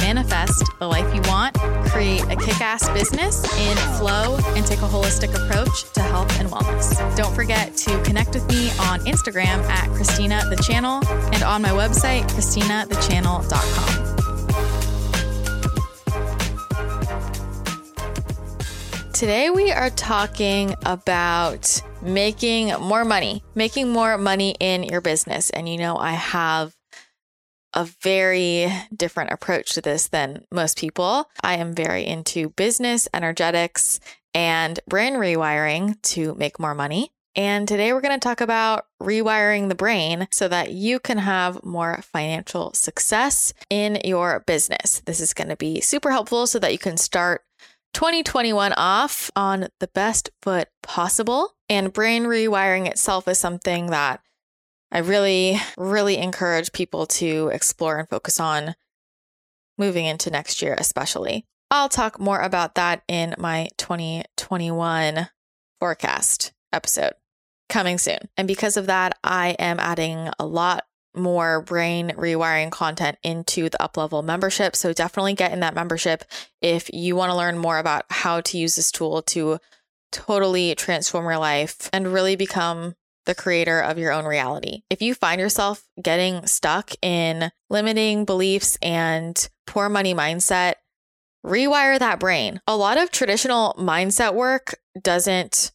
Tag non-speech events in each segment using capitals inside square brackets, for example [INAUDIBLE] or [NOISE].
manifest the life you want, create a kick ass business in flow, and take a holistic approach to health and wellness. Don't forget to connect with me on Instagram at Christina the Channel and on my website, ChristinaTheChannel.com. Today, we are talking about making more money, making more money in your business. And you know, I have a very different approach to this than most people. I am very into business, energetics, and brain rewiring to make more money. And today we're going to talk about rewiring the brain so that you can have more financial success in your business. This is going to be super helpful so that you can start 2021 off on the best foot possible. And brain rewiring itself is something that I really, really encourage people to explore and focus on moving into next year, especially. I'll talk more about that in my 2021 forecast episode coming soon. And because of that, I am adding a lot more brain rewiring content into the uplevel membership. So definitely get in that membership if you want to learn more about how to use this tool to totally transform your life and really become the creator of your own reality. If you find yourself getting stuck in limiting beliefs and poor money mindset, rewire that brain. A lot of traditional mindset work doesn't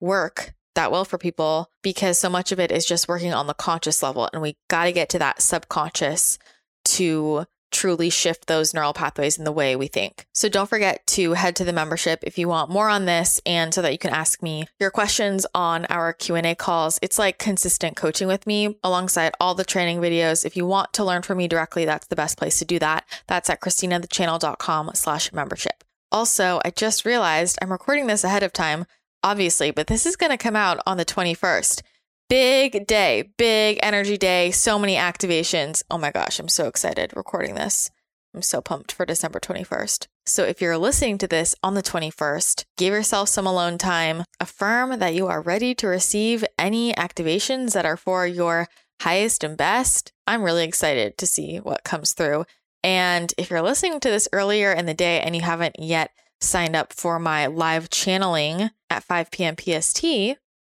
work that well for people because so much of it is just working on the conscious level. And we got to get to that subconscious to truly shift those neural pathways in the way we think. So don't forget to head to the membership if you want more on this and so that you can ask me your questions on our Q&A calls. It's like consistent coaching with me alongside all the training videos. If you want to learn from me directly, that's the best place to do that. That's at christinathechannel.com slash membership. Also, I just realized I'm recording this ahead of time obviously, but this is going to come out on the 21st. Big day, big energy day, so many activations. Oh my gosh, I'm so excited recording this. I'm so pumped for December 21st. So if you're listening to this on the 21st, give yourself some alone time. Affirm that you are ready to receive any activations that are for your highest and best. I'm really excited to see what comes through. And if you're listening to this earlier in the day and you haven't yet signed up for my live channeling at 5 p.m. PST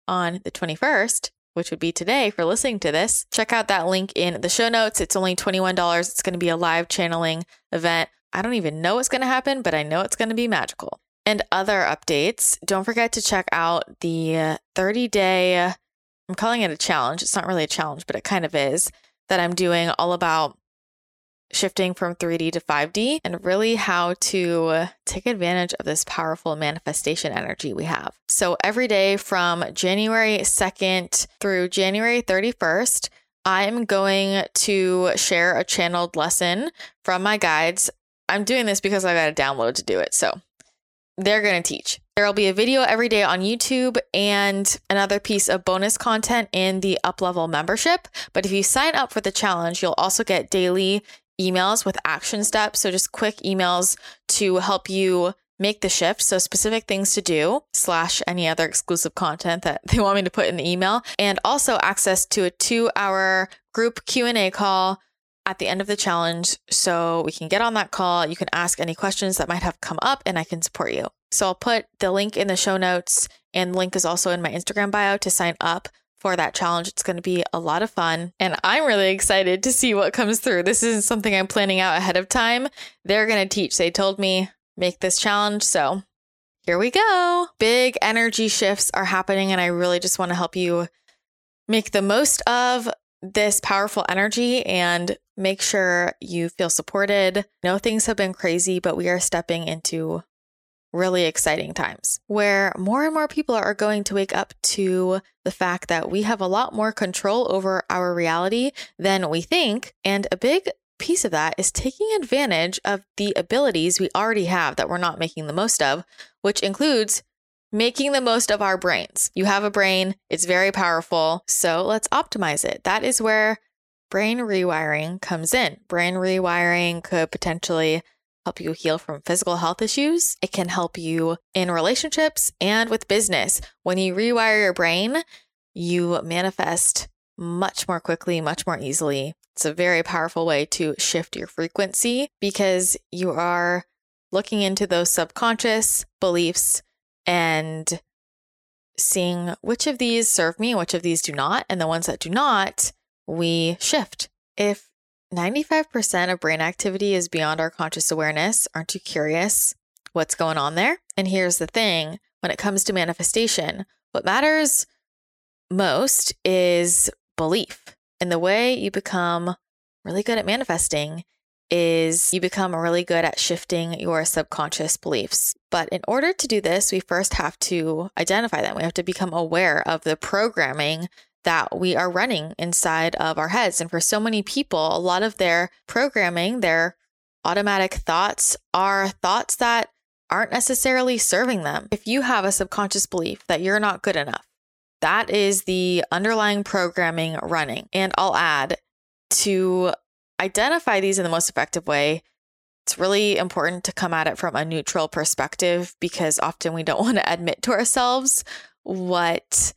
on the 21st, which would be today for listening to this, check out that link in the show notes. It's only $21. It's going to be a live channeling event. I don't even know what's going to happen, but I know it's going to be magical. And other updates, don't forget to check out the 30 day, I'm calling it a challenge. It's not really a challenge, but it kind of is, that I'm doing all about shifting from 3D to 5D and really how to take advantage of this powerful manifestation energy we have. So every day from January 2nd through January 31st, I'm going to share a channeled lesson from my guides. I'm doing this because I got a download to do it. So they're going to teach. There will be a video every day on YouTube and another piece of bonus content in the Uplevel membership. But if you sign up for the challenge, you'll also get daily emails with action steps. So just quick emails to help you make the shift. So specific things to do slash any other exclusive content that [LAUGHS] they want me to put in the email and also access to a two hour group Q&A call at the end of the challenge. So we can get on that call. You can ask any questions that might have come up and I can support you. So I'll put the link in the show notes and the link is also in my Instagram bio to sign up for that challenge. It's going to be a lot of fun. And I'm really excited to see what comes through. This isn't something I'm planning out ahead of time. They're going to teach. They told me make this challenge. So here we go. Big energy shifts are happening. And I really just want to help you make the most of this powerful energy and make sure you feel supported. Know things have been crazy, but we are stepping into really exciting times where more and more people are going to wake up to the fact that we have a lot more control over our reality than we think. And a big piece of that is taking advantage of the abilities we already have that we're not making the most of, which includes making the most of our brains. You have a brain, it's very powerful. So let's optimize it. That is where brain rewiring comes in. Brain rewiring could potentially help you heal from physical health issues. It can help you in relationships and with business. When you rewire your brain, you manifest much more quickly, much more easily. It's a very powerful way to shift your frequency because you are looking into those subconscious beliefs and seeing which of these serve me which of these do not. And the ones that do not, we shift. If 95% of brain activity is beyond our conscious awareness, aren't you curious what's going on there? And here's the thing when it comes to manifestation, what matters most is belief. And the way you become really good at manifesting is you become really good at shifting your subconscious beliefs. But in order to do this, we first have to identify them. We have to become aware of the programming that we are running inside of our heads. And for so many people, a lot of their programming, their automatic thoughts are thoughts that aren't necessarily serving them. If you have a subconscious belief that you're not good enough, that is the underlying programming running. And I'll add to identify these in the most effective way, it's really important to come at it from a neutral perspective because often we don't [LAUGHS] want to admit to ourselves what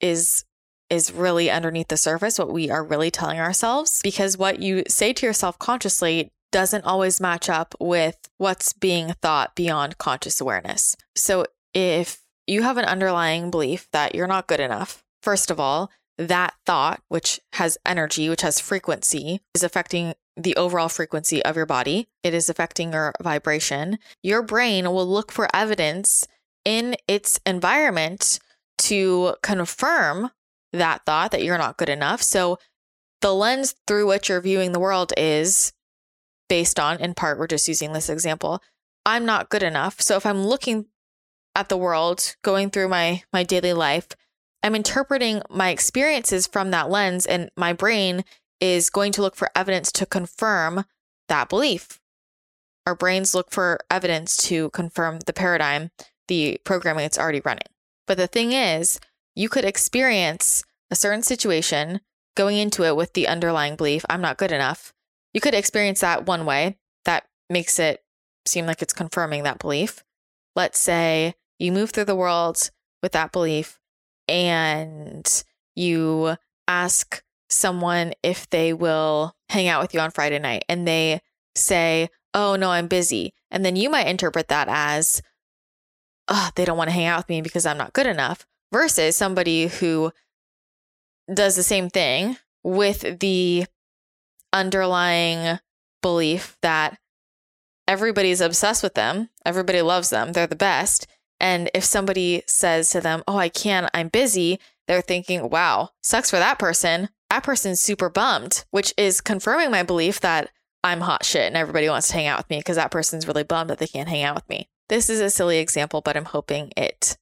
is is really underneath the surface what we are really telling ourselves because what you say to yourself consciously doesn't always match up with what's being thought beyond conscious awareness. So if you have an underlying belief that you're not good enough, first of all, that thought, which has energy, which has frequency, is affecting the overall frequency of your body. It is affecting your vibration. Your brain will look for evidence in its environment to confirm that thought that you're not good enough. So the lens through which you're viewing the world is based on, in part, we're just using this example. I'm not good enough. So if I'm looking at the world, going through my my daily life, I'm interpreting my experiences from that lens, and my brain is going to look for evidence to confirm that belief. Our brains look for evidence to confirm the paradigm, the programming it's already running. But the thing is, you could experience a certain situation going into it with the underlying belief, I'm not good enough. You could experience that one way. That makes it seem like it's confirming that belief. Let's say you move through the world with that belief and you ask someone if they will hang out with you on Friday night and they say, Oh, no, I'm busy. And then you might interpret that as, Oh, they don't want to hang out with me because I'm not good enough, versus somebody who does the same thing with the underlying belief that everybody's obsessed with them, everybody loves them, they're the best. And if somebody says to them, Oh, I can't, I'm busy, they're thinking, Wow, sucks for that person. That person's super bummed, which is confirming my belief that I'm hot shit and everybody wants to hang out with me because that person's really bummed that they can't hang out with me. This is a silly example, but I'm hoping it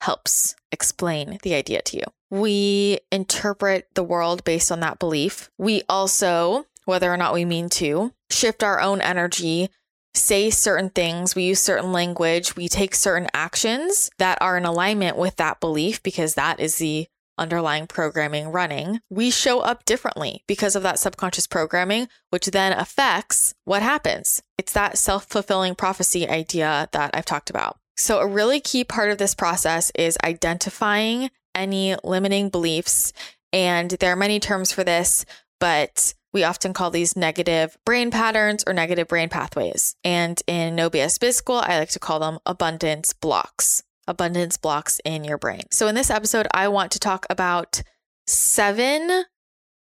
helps explain the idea to you. We interpret the world based on that belief. We also, whether or not we mean to, shift our own energy say certain things, we use certain language, we take certain actions that are in alignment with that belief because that is the underlying programming running, we show up differently because of that subconscious programming, which then affects what happens. It's that self fulfilling prophecy idea that I've talked about. So, a really key part of this process is identifying any limiting beliefs. And there are many terms for this, but we often call these negative brain patterns or negative brain pathways. And in No BS Biz School, I like to call them abundance blocks, abundance blocks in your brain. So in this episode, I want to talk about seven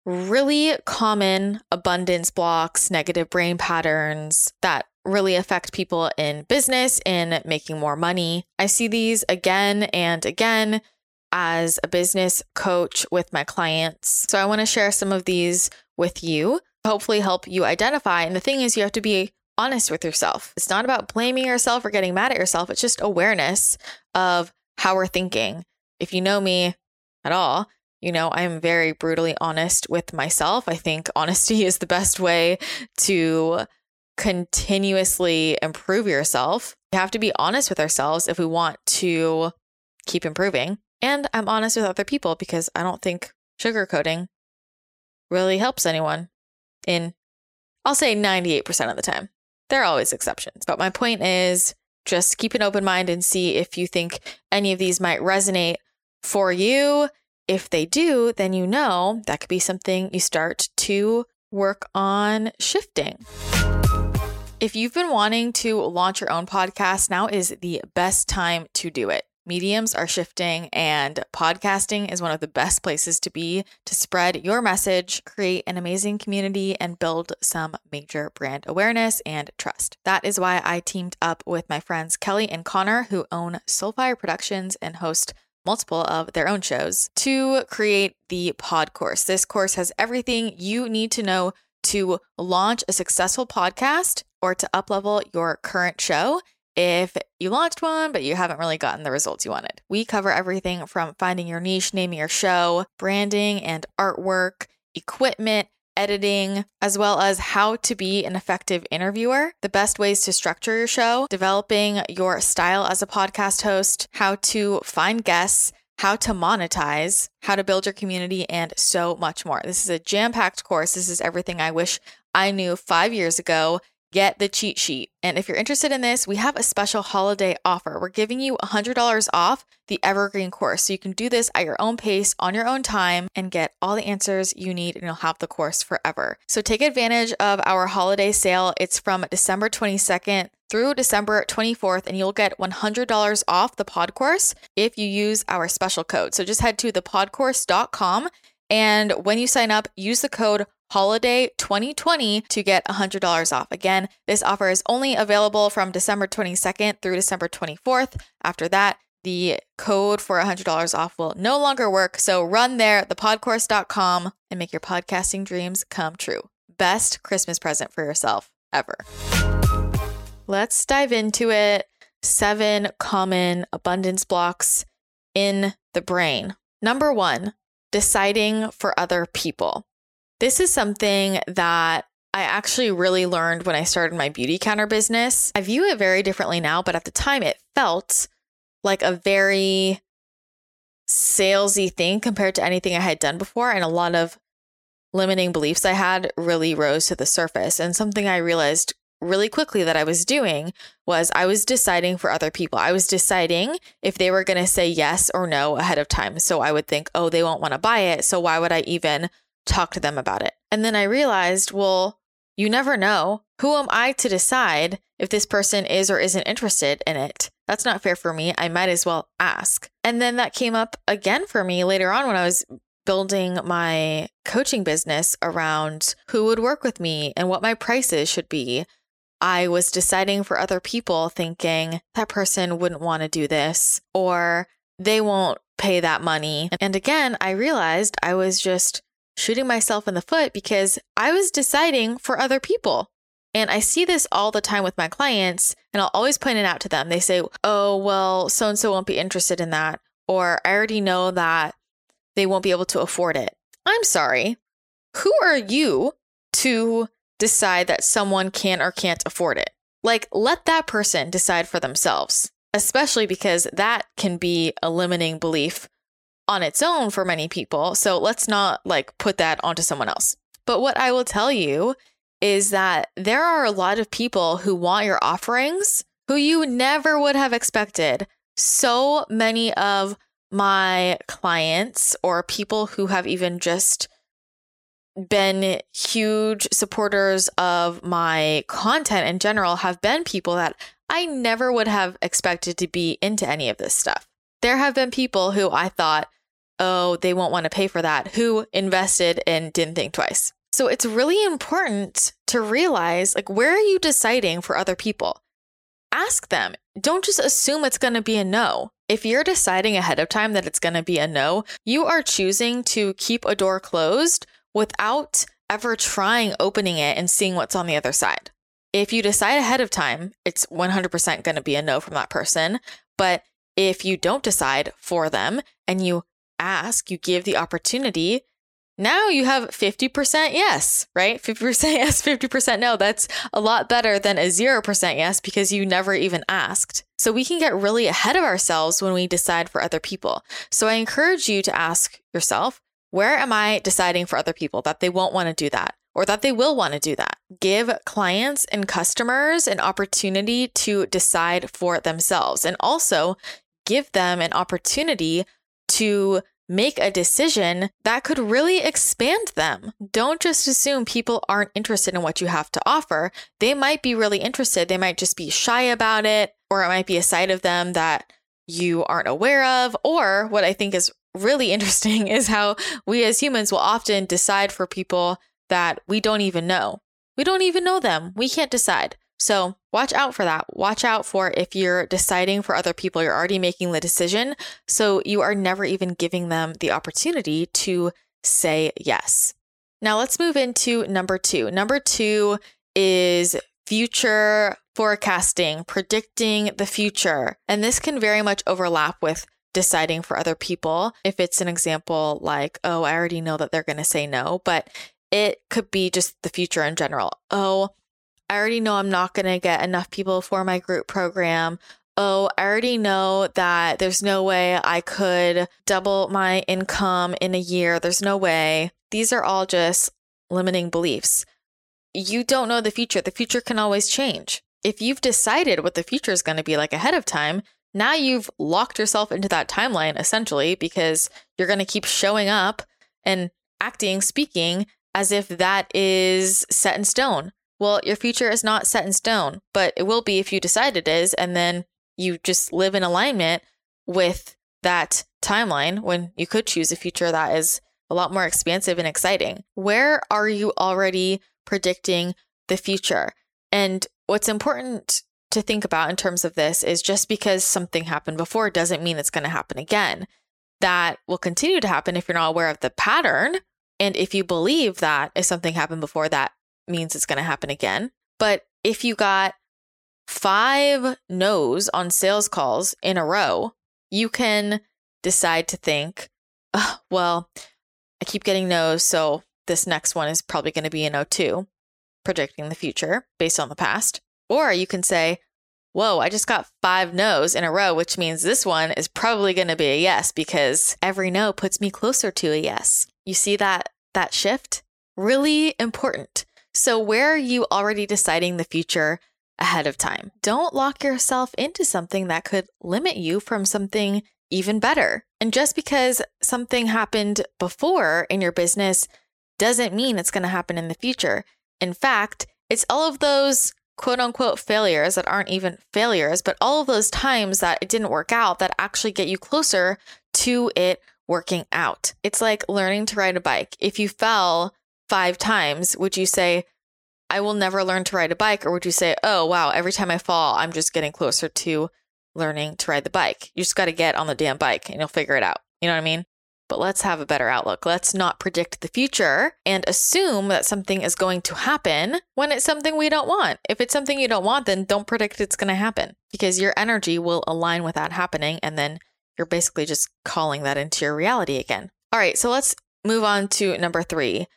really common abundance blocks, negative brain patterns that really affect people in business, in making more money. I see these again and again as a business coach with my clients. So I want to share some of these with you, hopefully help you identify. And the thing is, you have to be honest with yourself. It's not about blaming yourself or getting mad at yourself, it's just awareness of how we're thinking. If you know me at all, you know, I'm very brutally honest with myself. I think honesty [LAUGHS] is the best way to continuously improve yourself. You have to be honest with ourselves if we want to keep improving. And I'm honest with other people because I don't think sugarcoating really helps anyone in, I'll say 98% of the time. There are always exceptions. But my point is just keep an open mind and see if you think any of these might resonate for you. If they do, then you know that could be something you start to work on shifting. If you've been wanting to launch your own podcast, now is the best time to do it. Mediums are shifting, and podcasting is one of the best places to be to spread your message, create an amazing community, and build some major brand awareness and trust. That is why I teamed up with my friends Kelly and Connor, who own Soulfire Productions and host multiple of their own shows, to create the Pod Course. This course has everything you need to know to launch a successful podcast or to uplevel your current show if you launched one, but you haven't really gotten the results you wanted. We cover everything from finding your niche, naming your show, branding and artwork, equipment, editing, as well as how to be an effective interviewer, the best ways to structure your show, developing your style as a podcast host, how to find guests, how to monetize, how to build your community, and so much more. This is a jam packed course. This is everything I wish I knew five years ago get the cheat sheet. And if you're interested in this, we have a special holiday offer. We're giving you $100 off the Evergreen course. So you can do this at your own pace, on your own time, and get all the answers you need, and you'll have the course forever. So take advantage of our holiday sale. It's from December 22nd through December 24th, and you'll get $100 off the pod course if you use our special code. So just head to thepodcourse.com. And when you sign up, use the code holiday 2020 to get $100 off. Again, this offer is only available from December 22nd through December 24th. After that, the code for $100 off will no longer work. So run there, thepodcourse.com, and make your podcasting dreams come true. Best Christmas present for yourself ever. Let's dive into it. Seven common abundance blocks in the brain. Number one, deciding for other people. This is something that I actually really learned when I started my Beautycounter business. I view it very differently now, but at the time it felt like a very salesy thing compared to anything I had done before. And a lot of limiting beliefs I had really rose to the surface. And something I realized really quickly that I was doing was I was deciding for other people. I was deciding if they were going to say yes or no ahead of time. So I would think, oh, they won't want to buy it. So why would I even talk to them about it. And then I realized, well, you never know. Who am I to decide if this person is or isn't interested in it? That's not fair for me. I might as well ask. And then that came up again for me later on when I was building my coaching business around who would work with me and what my prices should be. I was deciding for other people, thinking that person wouldn't want to do this or they won't pay that money. And again, I realized I was just shooting myself in the foot because I was deciding for other people. And I see this all the time with my clients, and I'll always point it out to them. They say, Oh, well, so and so won't be interested in that. Or I already know that they won't be able to afford it. I'm sorry. Who are you to decide that someone can or can't afford it? Like, let that person decide for themselves, especially because that can be a limiting belief on its own for many people. So let's not like put that onto someone else. But what I will tell you is that there are a lot of people who want your offerings who you never would have expected. So many of my clients or people who have even just been huge supporters of my content in general have been people that I never would have expected to be into any of this stuff. There have been people who I thought oh, they won't want to pay for that, who invested and didn't think twice. So it's really important to realize like, where are you deciding for other people? Ask them. Don't just assume it's going to be a no. If you're deciding ahead of time that it's going to be a no, you are choosing to keep a door closed without ever trying opening it and seeing what's on the other side. If you decide ahead of time, it's 100% going to be a no from that person. But if you don't decide for them and you ask, you give the opportunity, now you have 50% yes, right? 50% [LAUGHS] yes, 50% no. That's a lot better than a 0% yes because you never even asked. So we can get really ahead of ourselves when we decide for other people. So I encourage you to ask yourself, where am I deciding for other people that they won't want to do that? Or that they will want to do that. Give clients and customers an opportunity to decide for themselves and also give them an opportunity to make a decision that could really expand them. Don't just assume people aren't interested in what you have to offer. They might be really interested. They might just be shy about it, or it might be a side of them that you aren't aware of. Or what I think is really [LAUGHS] interesting is how we as humans will often decide for people that we don't even know. We don't even know them. We can't decide. So watch out for that. Watch out for if you're deciding for other people, you're already making the decision. So you are never even giving them the opportunity to say yes. Now let's move into number two. Number two is future forecasting, predicting the future. And this can very much overlap with deciding for other people. If it's an example like, oh, I already know that they're going to say no, but it could be just the future in general. Oh, I already know I'm not going to get enough people for my group program. Oh, I already know that there's no way I could double my income in a year. There's no way. These are all just limiting beliefs. You don't know the future. The future can always change. If you've decided what the future is going to be like ahead of time, now you've locked yourself into that timeline essentially because you're going to keep showing up and acting, speaking as if that is set in stone. Well, your future is not set in stone, but it will be if you decide it is. And then you just live in alignment with that timeline when you could choose a future that is a lot more expansive and exciting. Where are you already predicting the future? And what's important to think about in terms of this is just because something happened before doesn't mean it's going to happen again. That will continue to happen if you're not aware of the pattern. And if you believe that if something happened before, that means it's going to happen again. But if you got five no's on sales calls in a row, you can decide to think, oh, well, I keep getting no's, so this next one is probably going to be a no too, predicting the future based on the past. Or you can say, whoa, I just got five no's in a row, which means this one is probably going to be a yes because every no puts me closer to a yes. You see that that shift? Really important. So, where are you already deciding the future ahead of time? Don't lock yourself into something that could limit you from something even better. And just because something happened before in your business doesn't mean it's going to happen in the future. In fact, it's all of those quote unquote failures that aren't even failures, but all of those times that it didn't work out that actually get you closer to it working out. It's like learning to ride a bike. If you fell five times, would you say, I will never learn to ride a bike? Or would you say, oh, wow, every time I fall, I'm just getting closer to learning to ride the bike? You just got to get on the damn bike and you'll figure it out. You know what I mean? But let's have a better outlook. Let's not predict the future and assume that something is going to happen when it's something we don't want. If it's something you don't want, then don't predict it's going to happen because your energy will align with that happening. And then you're basically just calling that into your reality again. All right, so let's move on to number three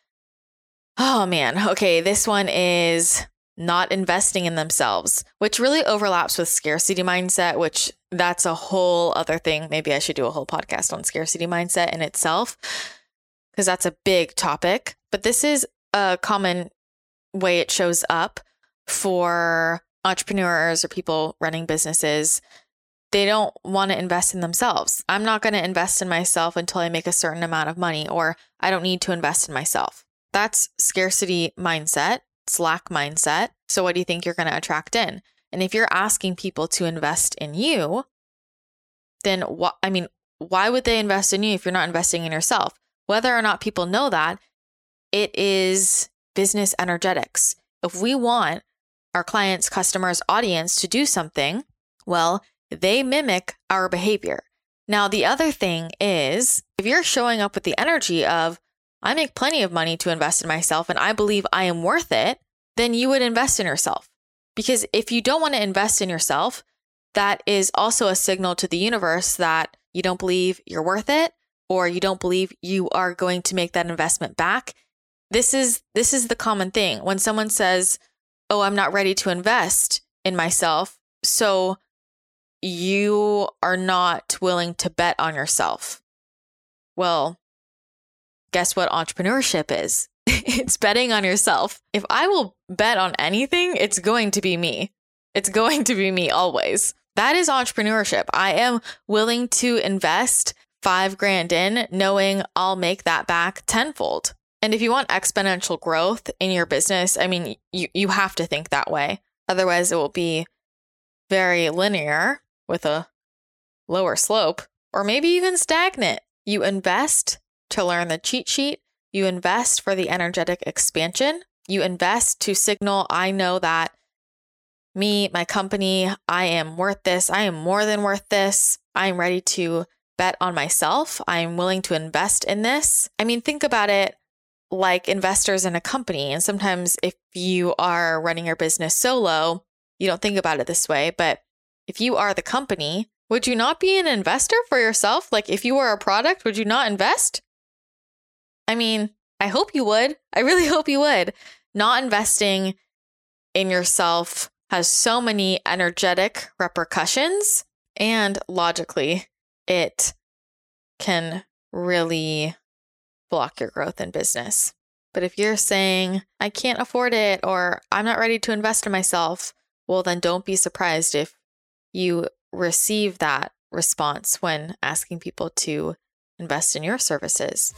Oh man. Okay. This one is not investing in themselves, which really overlaps with scarcity mindset, which that's a whole other thing. Maybe I should do a whole podcast on scarcity mindset in itself because that's a big topic. But this is a common way it shows up for entrepreneurs or people running businesses. They don't want to invest in themselves. I'm not going to invest in myself until I make a certain amount of money, or I don't need to invest in myself. That's scarcity mindset, slack mindset. So, what do you think you're going to attract in? And if you're asking people to invest in you, then what? I mean, why would they invest in you if you're not investing in yourself? Whether or not people know that, it is business energetics. If we want our clients, customers, audience to do something, well, they mimic our behavior. Now, the other thing is if you're showing up with the energy of, I make plenty of money to invest in myself and I believe I am worth it, then you would invest in yourself. Because if you don't want to invest in yourself, that is also a signal to the universe that you don't believe you're worth it or you don't believe you are going to make that investment back. This is this is the common thing. When someone says, "Oh, I'm not ready to invest in myself." So you are not willing to bet on yourself. Well, guess what entrepreneurship is? [LAUGHS] it's betting on yourself. If I will bet on anything, it's going to be me. It's going to be me always. That is entrepreneurship. I am willing to invest five grand in, knowing I'll make that back tenfold. And if you want exponential growth in your business, I mean, you, you have to think that way. Otherwise, it will be very linear with a lower slope, or maybe even stagnant. You invest to learn the cheat sheet, you invest for the energetic expansion, you invest to signal, I know that me, my company, I am worth this. I am more than worth this. I am ready to bet on myself. I am willing to invest in this. I mean, think about it like investors in a company. And sometimes if you are running your business solo, you don't think about it this way. But if you are the company, would you not be an investor for yourself? Like if you were a product, would you not invest? I mean, I hope you would. I really [LAUGHS] hope you would. Not investing in yourself has so many energetic repercussions, and logically, it can really block your growth in business. But if you're saying, I can't afford it, or I'm not ready to invest in myself, well, then don't be surprised if you receive that response when asking people to invest in your services.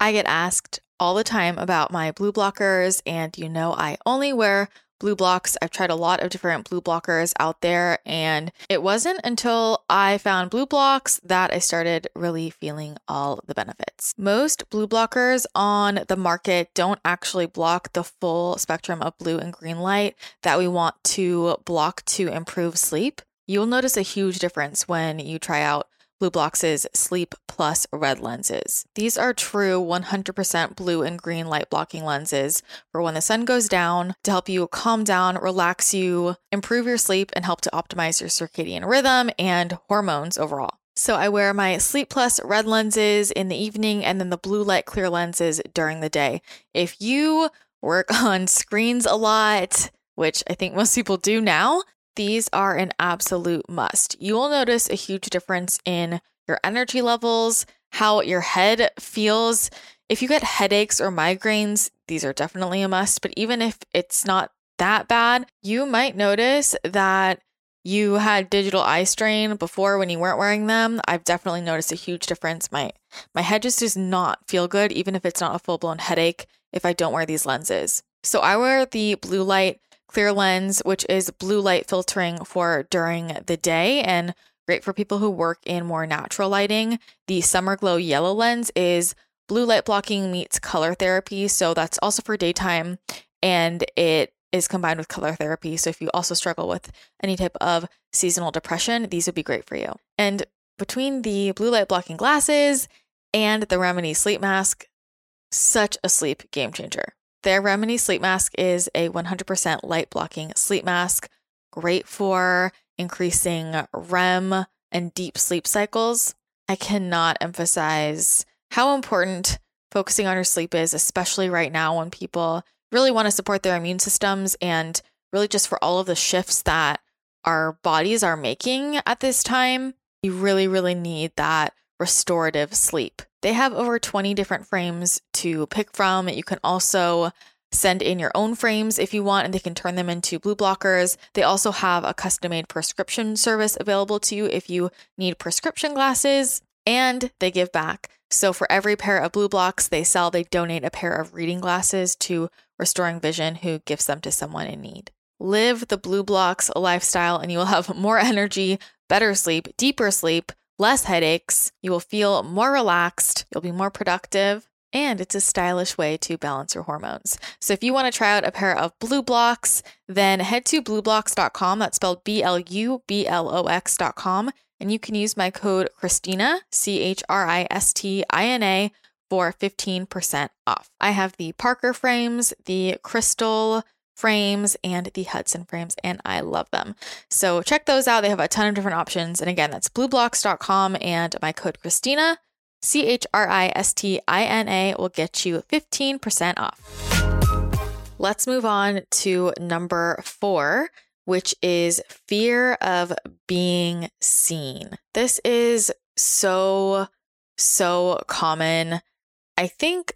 I get asked all the time about my blue blockers, and you know, I only wear BLUblox. I've tried a lot of different blue blockers out there, and it wasn't until I found BLUblox that I started really feeling all the benefits. Most blue blockers on the market don't actually block the full spectrum of blue and green light that we want to block to improve sleep. You'll notice a huge difference when you try out BLUblox's Sleep Plus red lenses. These are true 100% blue and green light blocking lenses for when the sun goes down to help you calm down, relax you, improve your sleep, and help to optimize your circadian rhythm and hormones overall. So I wear my Sleep Plus red lenses in the evening and then the blue light clear lenses during the day. If you work [LAUGHS] on screens a lot, which I think most people do now, these are an absolute must. You will notice a huge difference in your energy levels, how your head feels. If you get headaches or migraines, these are definitely a must. But even if it's not that bad, you might notice that you had digital eye strain before when you weren't wearing them. I've definitely noticed a huge difference. My my head just does not feel good, even if it's not a full blown headache, if I don't wear these lenses. So I wear the blue light clear lens, which is blue light filtering for during the day and great for people who work in more natural lighting. The Summer Glow yellow lens is blue light blocking meets color therapy. So that's also for daytime and it is combined with color therapy. So if you also struggle with any type of seasonal depression, these would be great for you. And between the blue light blocking glasses and the Remedy sleep mask, such a sleep game changer. Their Remedy sleep mask is a 100% light blocking sleep mask, great for increasing REM and deep sleep cycles. I cannot emphasize how important focusing on your sleep is, especially right now when people really want to support their immune systems and really just for all of the shifts that our bodies are making at this time. You really, really need that restorative sleep. They have over 20 different frames to pick from. You can also send in your own frames if you want, and they can turn them into blue blockers. They also have a custom made prescription service available to you if you need prescription glasses, and they give back. So for every pair of BLUblox they sell, they donate a pair of reading glasses to Restoring Vision, who gives them to someone in need. Live the BLUblox lifestyle, and you will have [LAUGHS] more energy, better sleep, deeper sleep, less headaches, you will feel more relaxed, you'll be more productive, and it's a stylish way to balance your hormones. So if you want to try out a pair of BLUblox, then head to blublox.com, That's spelled B L U B L O X.com. And you can use my code Christina, C H R I S T I N A, for 15% off. I have the Parker frames, the crystal frames and the Hudson frames, and I love them. So check those out. They have a ton of different options. And again, that's blublox.com and my code Christina, C H R I S T I N A, will get you 15% off. Let's move on to number four, which is fear of being seen. This is so, so common. I think,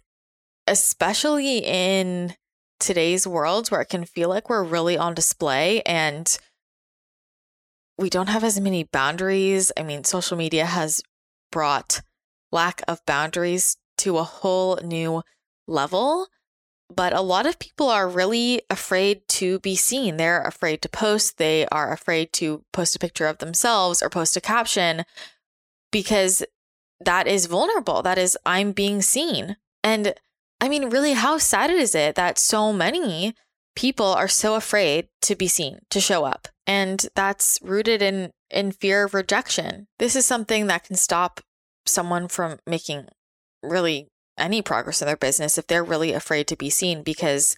especially in today's world where it can feel like we're really on display and we don't have as many boundaries. I mean, social media has brought lack of boundaries to a whole new level. But a lot of people are really afraid to be seen. They're afraid to post. They are afraid to post a picture of themselves or post a caption because that is vulnerable. That is, I'm being seen. And I mean, really, how sad is it that so many people are so afraid to be seen, to show up? And that's rooted in, in fear of rejection. This is something that can stop someone from making really any progress in their business if they're really afraid to be seen because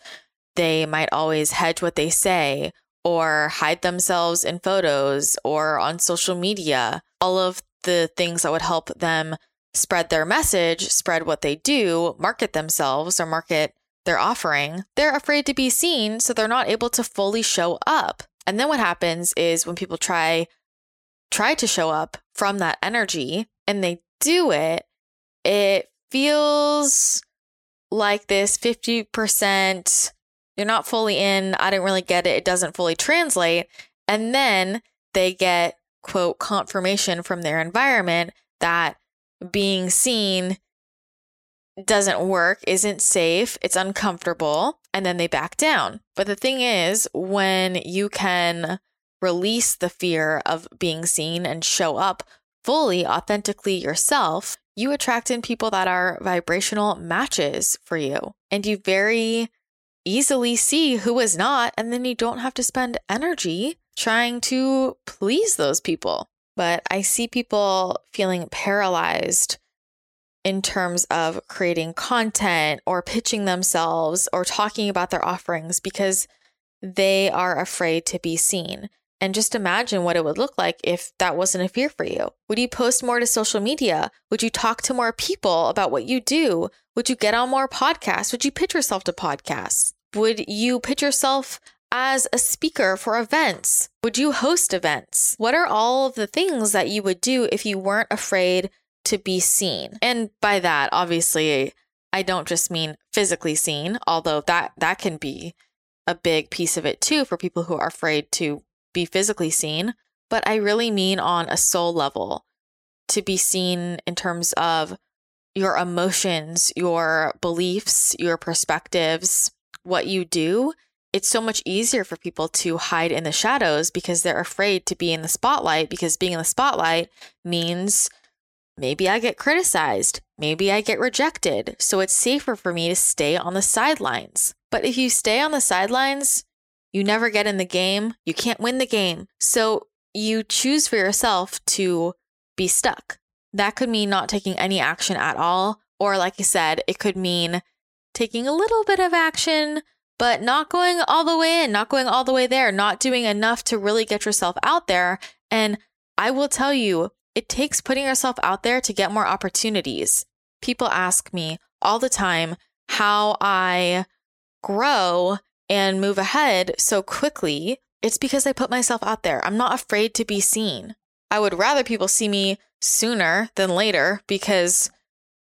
they might always hedge what they say or hide themselves in photos or on social media. All of the things that would help them spread their message, spread what they do, market themselves or market their offering, they're afraid to be seen, so they're not able to fully show up. And then what happens is when people try try to show up from that energy and they do it, it feels like this 50% you're not fully in, I didn't really get it, it doesn't fully translate, and then they get quote confirmation from their environment that being seen doesn't work, isn't safe, it's uncomfortable, and then they back down. But the thing is, when you can release the fear of being seen and show up fully, authentically yourself, you attract in people that are vibrational matches for you. And you very easily see who is not, and then you don't have to spend energy trying to please those people but I see people feeling paralyzed in terms of creating content or pitching themselves or talking about their offerings because they are afraid to be seen. And just imagine what it would look like if that wasn't a fear for you. Would you post more to social media? Would you talk to more people about what you do? Would you get on more podcasts? Would you pitch yourself to podcasts? Would you pitch yourself as a speaker for events? Would you host events? What are all of the things that you would do if you weren't afraid to be seen? And by that, obviously, I don't just mean physically seen, although that that can be a big piece of it too for people who are afraid to be physically seen, but I really mean on a soul level to be seen in terms of your emotions, your beliefs, your perspectives, what you do it's so much easier for people to hide in the shadows because they're afraid to be in the spotlight because being in the spotlight means maybe I get criticized, maybe I get rejected. So it's safer for me to stay on the sidelines. But if you stay on the sidelines, you never get in the game, you can't win the game. So you choose for yourself to be stuck. That could mean not taking any action at all. Or, like I said, it could mean taking a little bit of action, but not going all the way in, not going all the way there, not doing enough to really get yourself out there. And I will tell you, it takes putting yourself out there to get more opportunities. People ask me all the time how I grow and move ahead so quickly. It's because I put myself out there. I'm not afraid to be seen. I would rather people see me sooner than later because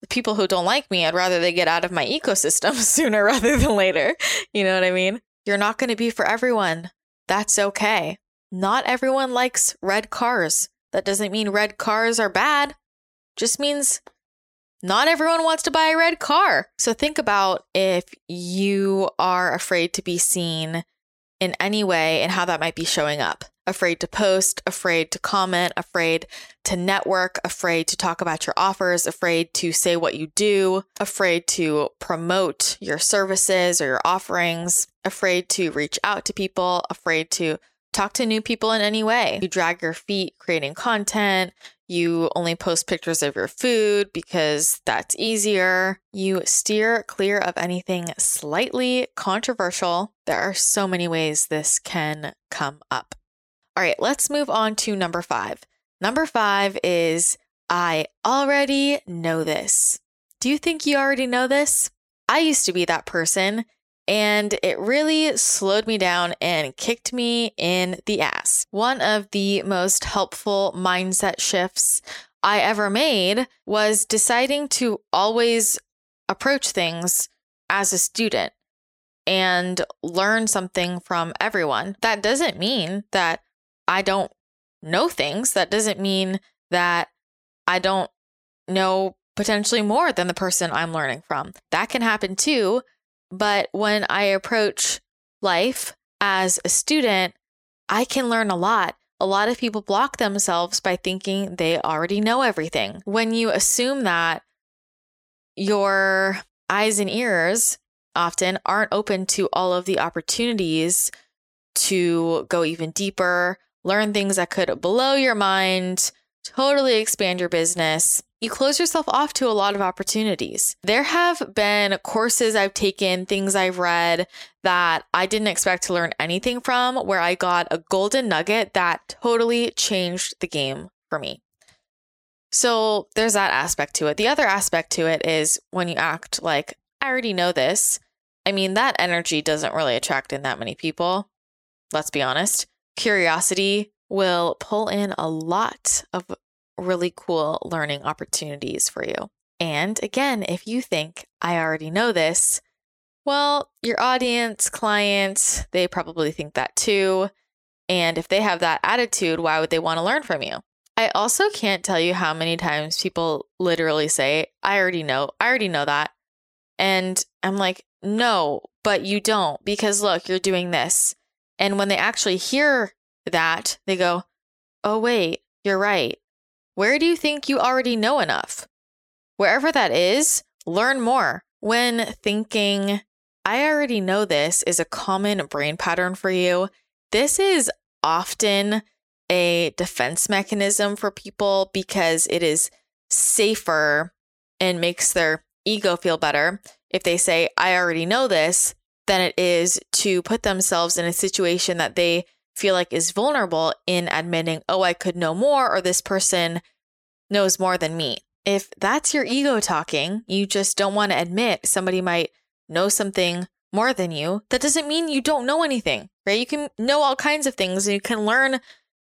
the people who don't like me, I'd rather they get out of my ecosystem [LAUGHS] sooner rather than later. You know what I mean? You're not going to be for everyone. That's okay. Not everyone likes red cars. That doesn't mean red cars are bad. Just means not everyone wants to buy a red car. So think about if you are afraid to be seen in any way and how that might be showing up afraid to post, afraid to comment, afraid to network, afraid to talk about your offers, afraid to say what you do, afraid to promote your services or your offerings, afraid to reach out to people, afraid to talk to new people in any way. You drag your feet creating content. You only post pictures of your food because that's easier. You steer clear of anything slightly controversial. There are so many ways this can come up. All right, let's move on to number five. Number five is I already know this. Do you think you already know this? I used to be that person, and it really slowed me down and kicked me in the ass. One of the most helpful mindset shifts I ever made was deciding to always approach things as a student and learn something from everyone. That doesn't mean that I don't know things. That doesn't mean that I don't know potentially more than the person I'm learning from. That can happen too. But when I approach life as a student, I can learn a lot. A lot of people block themselves by thinking they already know everything. When you assume that, your eyes and ears often aren't open to all of the opportunities to go even deeper, learn things that could blow your mind, totally expand your business, you close yourself off to a lot of opportunities. There have been courses I've taken, things I've read that I didn't expect to learn anything from, where I got a golden nugget that totally changed the game for me. So there's that aspect to it. The other aspect to it is when you act like, I already know this. I mean, that energy doesn't really attract in that many people. Let's be honest. Curiosity will pull in a lot of really cool learning opportunities for you. And again, if you think, I already know this, well, your audience, clients, they probably think that too. And if they have that attitude, why would they want to learn from you? I also can't tell you how many times people literally say, I already know, I already know that. And I'm like, no, but you don't, because look, you're doing this. And when they actually hear that, they go, oh, wait, you're right. Where do you think you already know enough? Wherever that is, learn more. When thinking, I already know this is a common brain pattern for you, this is often a defense mechanism for people because it is safer and makes their ego feel better if they say, I already know this, than it is to put themselves in a situation that they feel like is vulnerable in admitting, oh, I could know more, or this person knows more than me. If that's your ego talking, you just don't want to admit somebody might know something more than you. That doesn't mean you don't know anything, right? You can know all kinds of things and you can learn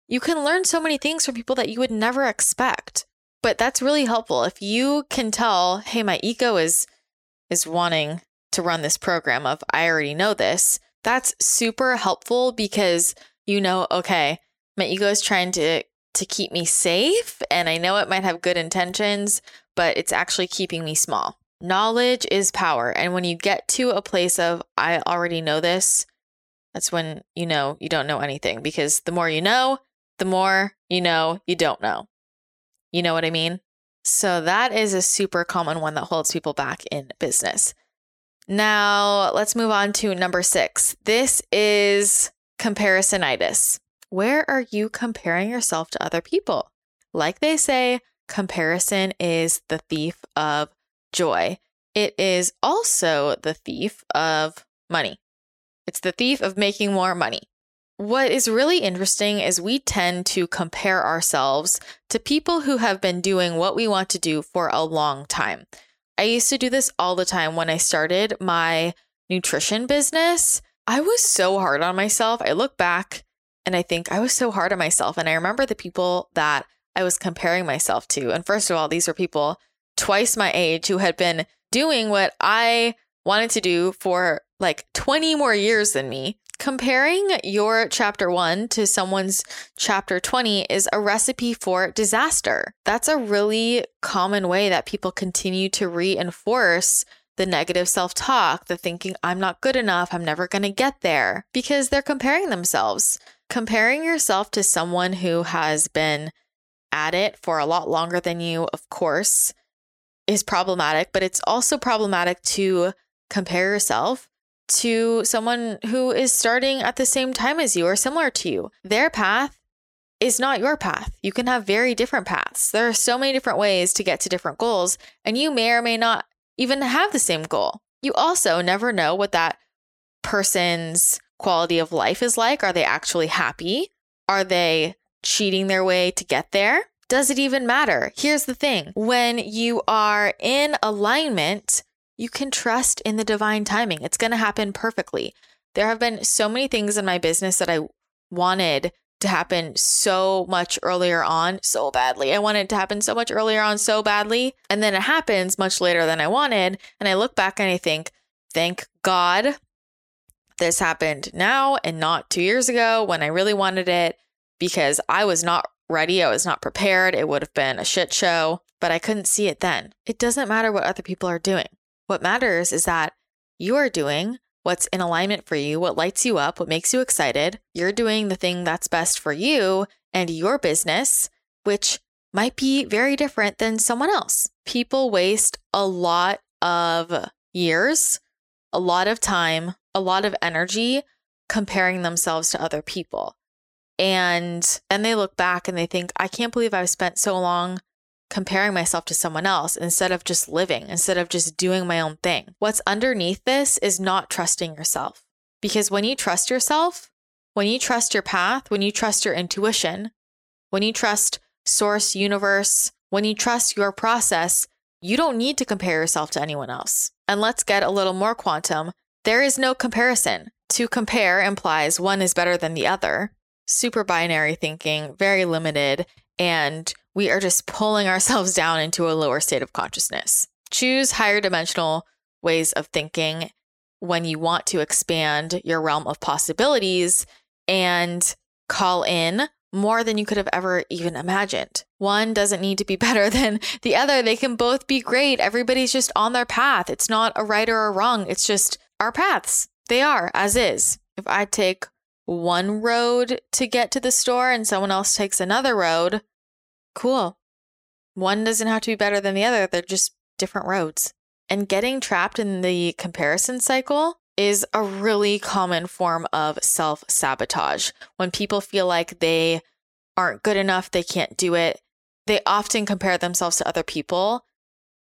you can learn so many things from people that you would never expect. But that's really helpful if you can tell, hey, my ego is is wanting to run this program of I already know this. That's super helpful because you know, okay, my ego is trying to to keep me safe and I know it might have good intentions, but it's actually keeping me small. Knowledge is power, and when you get to a place of I already know this, that's when you know you don't know anything because the more you know, the more you know you don't know. You know what I mean? So that is a super common one that holds people back in business. Now, let's move on to number six. This is comparisonitis. Where are you comparing yourself to other people? Like they say, comparison is the thief of joy. It is also the thief of money. It's the thief of making more money. What is really interesting is we tend to compare ourselves to people who have been doing what we want to do for a long time. I used to do this all the time when I started my nutrition business. I was so hard on myself. I look back and I think I was so hard on myself. And I remember the people that I was comparing myself to. And first of all, these were people twice my age who had been doing what I wanted to do for like 20 more years than me. Comparing your chapter one to someone's chapter 20 is a recipe for disaster. That's a really common way that people continue to reinforce the negative self talk, the thinking, I'm not good enough, I'm never going to get there, because they're comparing themselves. Comparing yourself to someone who has been at it for a lot longer than you, of course, is problematic, but it's also problematic to compare yourself to someone who is starting at the same time as you or similar to you. Their path is not your path. You can have very different paths. There are so many different ways to get to different goals, and you may or may not even have the same goal. You also never know what that person's quality of life is like. Are they actually happy? Are they cheating their way to get there? Does it even matter? Here's the thing when you are in alignment, you can trust in the divine timing. It's going to happen perfectly. There have been so many things in my business that I wanted to happen so much earlier on, so badly. I wanted it to happen so much earlier on, so badly. And then it happens much later than I wanted. And I look back and I think, thank God this happened now and not two years ago when I really wanted it because I was not ready. I was not prepared. It would have been a shit show, but I couldn't see it then. It doesn't matter what other people are doing. What matters is that you are doing what's in alignment for you, what lights you up, what makes you excited. You're doing the thing that's best for you and your business, which might be very different than someone else. People waste a lot of years, a lot of time, a lot of energy comparing themselves to other people. And then they look back and they think, I can't believe I've spent so long comparing myself to someone else instead of just living, instead of just doing my own thing. What's underneath this is not trusting yourself. Because when you trust yourself, when you trust your path, when you trust your intuition, when you trust source, universe, when you trust your process, you don't need to compare yourself to anyone else. And let's get a little more quantum. There is no comparison. To compare implies one is better than the other super binary thinking, very limited, and we are just pulling ourselves [LAUGHS] down into a lower state of consciousness. Choose higher dimensional ways of thinking when you want to expand your realm of possibilities and call in more than you could have ever even imagined. One doesn't need to be [LAUGHS] better than the other. They can both be great. Everybody's just on their path. It's not a right or a wrong. It's just our paths. They are as is. If I take one road to get to the store and someone else takes another road, cool. One doesn't have to be better than the other, they're just different roads. And getting trapped in the comparison cycle is a really common form of self sabotage. When people feel like they aren't good enough, they can't do it, they often compare themselves to other people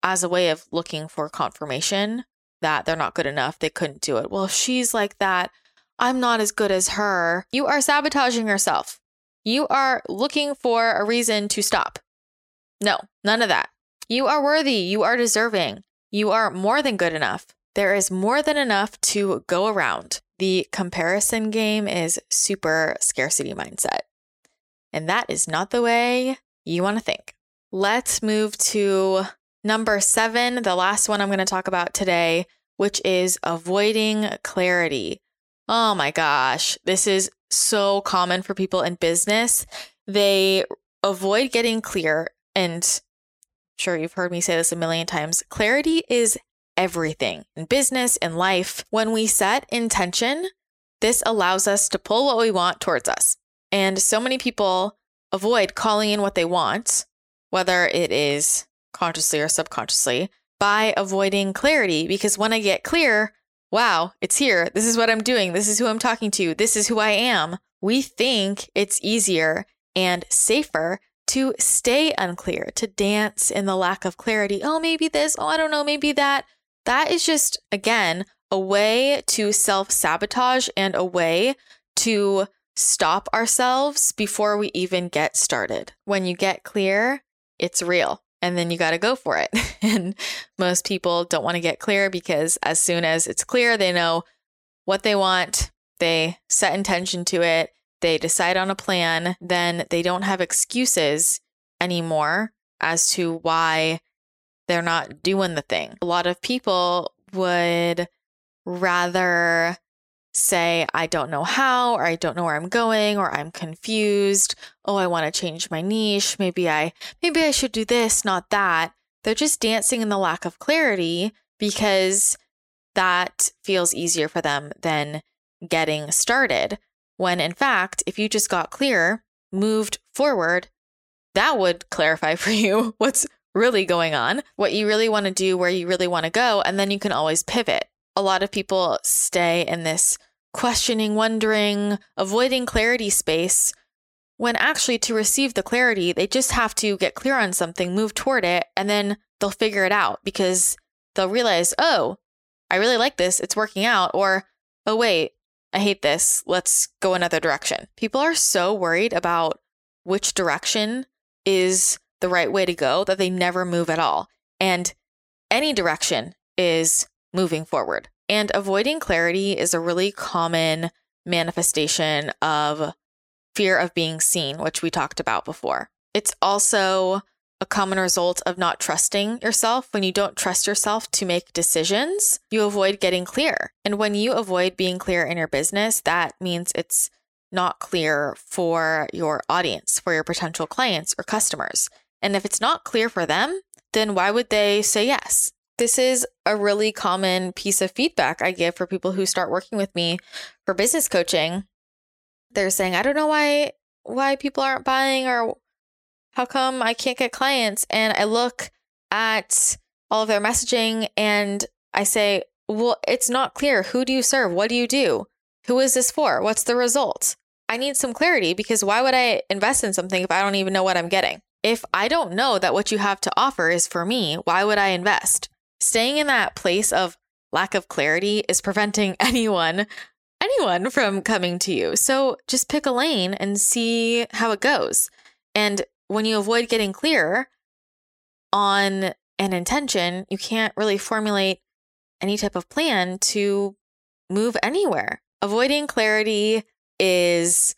as a way of looking for confirmation that they're not good enough, they couldn't do it. Well, if she's like that, I'm not as good as her. You are sabotaging yourself. You are looking for a reason to stop. No, none of that. You are worthy. You are deserving. You are more than good enough. There is more than enough to go around. The comparison game is super scarcity mindset. And that is not the way you want to think. Let's move to number seven, the last one I'm going to talk about today, which is avoiding clarity. Oh my gosh, this is so common for people in business. They avoid getting clear. And sure, you've heard me say this a million times clarity is everything in business, in life. When we set intention, this allows us to pull what we want towards us. And so many people avoid calling in what they want, whether it is consciously or subconsciously, by avoiding clarity. Because when I get clear, wow, it's here. This is what I'm doing. This is who I'm talking to. This is who I am. We think it's easier and safer to stay unclear, to dance in the lack of clarity. Oh, maybe this. Oh, I don't know. Maybe that. That is just, again, a way to self sabotage and a way to stop ourselves before we even get started. When you get clear, it's real and then you got to go for it. [LAUGHS] and most people don't want to get clear because as soon as it's clear, they know what they want, they set intention to it, they decide on a plan, then they don't have excuses anymore as to why they're not doing the thing. A lot of people would rather say, I don't know how, or I don't know where I'm going, or I'm confused. Oh, I want to change my niche. Maybe I, maybe I should do this, not that. They're just dancing in the lack of clarity because that feels easier for them than getting started. When in fact, if you just got clear, moved forward, that would clarify [LAUGHS] for you what's really going on, what you really want to do, where you really want to go, and then you can always pivot. A lot of people stay in this questioning, wondering, avoiding clarity space when actually to receive the clarity, they just have to get clear on something, move toward it, and then they'll figure it out because they'll realize, oh, I really like this, it's working out, or oh, wait, I hate this, let's go another direction. People are so worried about which direction is the right way to go that they never move at all. And any direction is moving forward. And avoiding clarity is a really common manifestation of fear of being seen, which we talked about before. It's also a common result of not trusting yourself. When you don't trust yourself to make decisions, you avoid getting clear. And when you avoid being clear in your business, that means it's not clear for your audience, for your potential clients or customers. And if it's not clear for them, then why would they say yes? This is a really common piece of feedback I give for people who start working with me for business coaching. They're saying, I don't know why why people aren't buying or how come I can't get clients? And I look at all of their messaging and I say, well, it's not clear. Who do you serve? What do you do? Who is this for? What's the result? I need some clarity because why would I invest in something if I don't even know what I'm getting? If I don't know that what you have to offer is for me, why would I invest? Staying in that place of lack of clarity is preventing [LAUGHS] anyone anyone from coming to you. So just pick a lane and see how it goes. And when you avoid getting clear on an intention, you can't really formulate any type of plan to move anywhere. Avoiding clarity is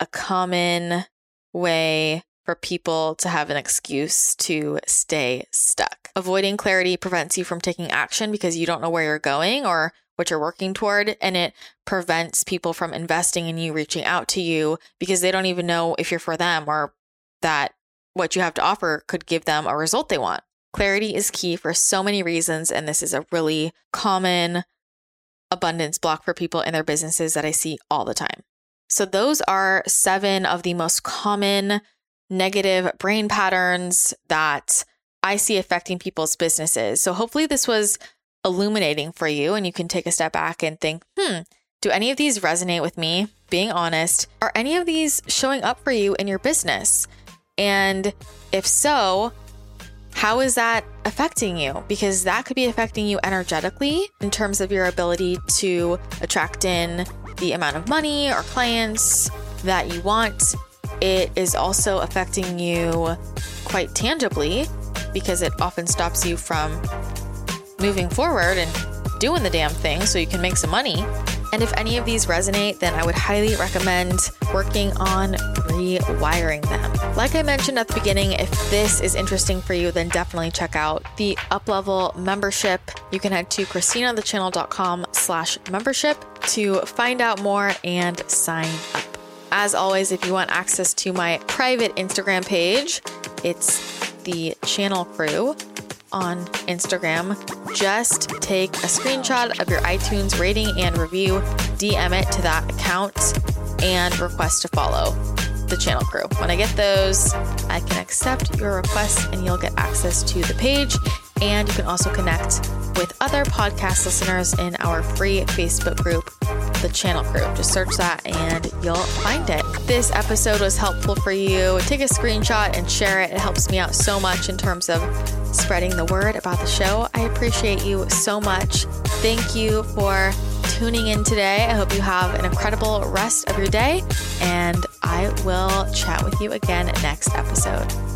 a common way for people to have an excuse to stay stuck. Avoiding clarity prevents you from taking action because you don't know where you're going or what you're working toward. And it prevents people from investing in you, reaching out to you because they don't even know if you're for them or that what you have to offer could give them a result they want. Clarity is key for so many reasons. And this is a really common abundance block for people in their businesses that I see all the time. So, those are seven of the most common negative brain patterns that I see affecting people's businesses. So hopefully this was illuminating for you and you can take a step back and think, hmm, do any of these resonate with me? Being honest, are any of these showing up for you in your business? And if so, how is that affecting you? Because that could be affecting you energetically in terms of your ability to attract in the amount of money or clients that you want it is also affecting you quite tangibly because it often stops you from moving forward and doing the damn thing so you can make some money. And if any of these resonate, then I would highly recommend working on rewiring them. Like I mentioned at the beginning, if this is interesting for you, then definitely check out the Uplevel membership. You can head to christinathechannel.com slash membership to find out more and sign up. As always, if you want access to my private Instagram page, it's the channel crew on Instagram. Just take a screenshot of your iTunes rating and review, DM it to that account, and request to follow the channel crew. When I get those, I can accept your requests and you'll get access to the page. And you can also connect with other podcast listeners in our free Facebook group, The Channel Crew. Just search that and you'll find it. This episode was helpful for you. Take a screenshot and share it. It helps me out so much in terms of spreading the word about the show. I appreciate you so much. Thank you for tuning in today. I hope you have an incredible rest of your day, and I will chat with you again next episode.